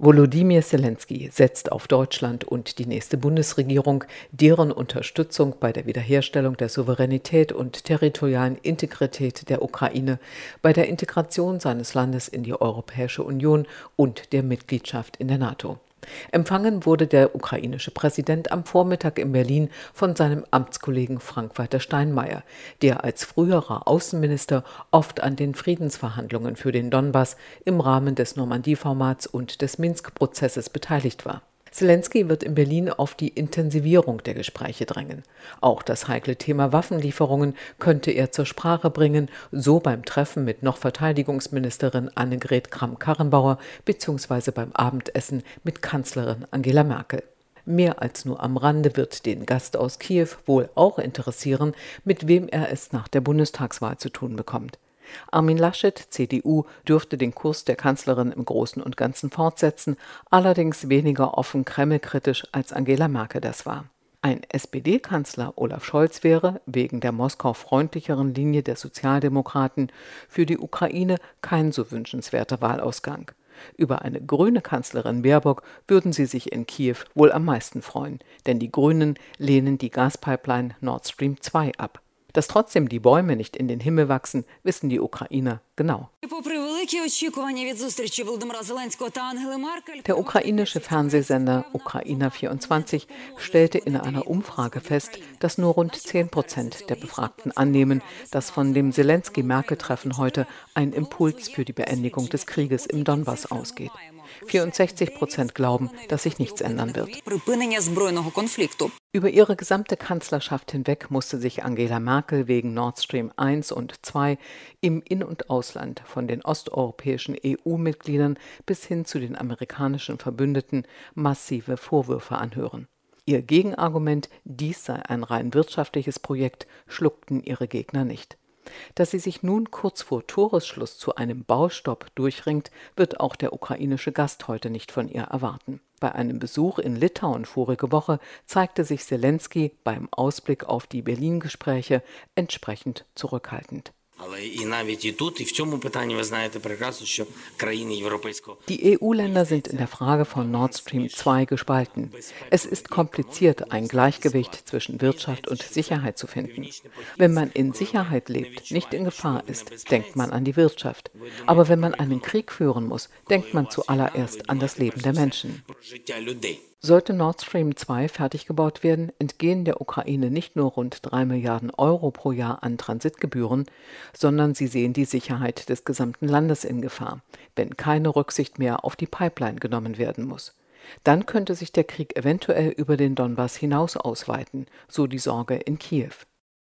Volodymyr Zelensky setzt auf Deutschland und die nächste Bundesregierung, deren Unterstützung bei der Wiederherstellung der Souveränität und territorialen Integrität der Ukraine, bei der Integration seines Landes in die Europäische Union und der Mitgliedschaft in der NATO. Empfangen wurde der ukrainische Präsident am Vormittag in Berlin von seinem Amtskollegen Frank-Walter Steinmeier, der als früherer Außenminister oft an den Friedensverhandlungen für den Donbass im Rahmen des Normandie-Formats und des Minsk-Prozesses beteiligt war. Zelensky wird in Berlin auf die Intensivierung der Gespräche drängen. Auch das heikle Thema Waffenlieferungen könnte er zur Sprache bringen, so beim Treffen mit noch Verteidigungsministerin Annegret Kramp-Karrenbauer bzw. beim Abendessen mit Kanzlerin Angela Merkel. Mehr als nur am Rande wird den Gast aus Kiew wohl auch interessieren, mit wem er es nach der Bundestagswahl zu tun bekommt. Armin Laschet, CDU, dürfte den Kurs der Kanzlerin im Großen und Ganzen fortsetzen, allerdings weniger offen kremlkritisch als Angela Merkel das war. Ein SPD-Kanzler Olaf Scholz wäre, wegen der Moskau freundlicheren Linie der Sozialdemokraten, für die Ukraine kein so wünschenswerter Wahlausgang. Über eine grüne Kanzlerin Baerbock würden sie sich in Kiew wohl am meisten freuen, denn die Grünen lehnen die Gaspipeline Nord Stream 2 ab. Dass trotzdem die Bäume nicht in den Himmel wachsen, wissen die Ukrainer genau. Der ukrainische Fernsehsender Ukraina 24 stellte in einer Umfrage fest, dass nur rund 10 Prozent der Befragten annehmen, dass von dem Zelensky-Merkel-Treffen heute ein Impuls für die Beendigung des Krieges im Donbass ausgeht. 64 Prozent glauben, dass sich nichts ändern wird. Über ihre gesamte Kanzlerschaft hinweg musste sich Angela Merkel wegen Nord Stream 1 und 2 im In- und Ausland von den osteuropäischen EU-Mitgliedern bis hin zu den amerikanischen Verbündeten massive Vorwürfe anhören. Ihr Gegenargument, dies sei ein rein wirtschaftliches Projekt, schluckten ihre Gegner nicht. Dass sie sich nun kurz vor Toresschluss zu einem Baustopp durchringt, wird auch der ukrainische Gast heute nicht von ihr erwarten. Bei einem Besuch in Litauen vorige Woche zeigte sich Zelensky beim Ausblick auf die Berlin-Gespräche entsprechend zurückhaltend. Die EU-Länder sind in der Frage von Nord Stream 2 gespalten. Es ist kompliziert, ein Gleichgewicht zwischen Wirtschaft und Sicherheit zu finden. Wenn man in Sicherheit lebt, nicht in Gefahr ist, denkt man an die Wirtschaft. Aber wenn man einen Krieg führen muss, denkt man zuallererst an das Leben der Menschen. Sollte Nord Stream 2 fertig gebaut werden, entgehen der Ukraine nicht nur rund 3 Milliarden Euro pro Jahr an Transitgebühren, sondern sie sehen die Sicherheit des gesamten Landes in Gefahr, wenn keine Rücksicht mehr auf die Pipeline genommen werden muss. Dann könnte sich der Krieg eventuell über den Donbass hinaus ausweiten, so die Sorge in Kiew.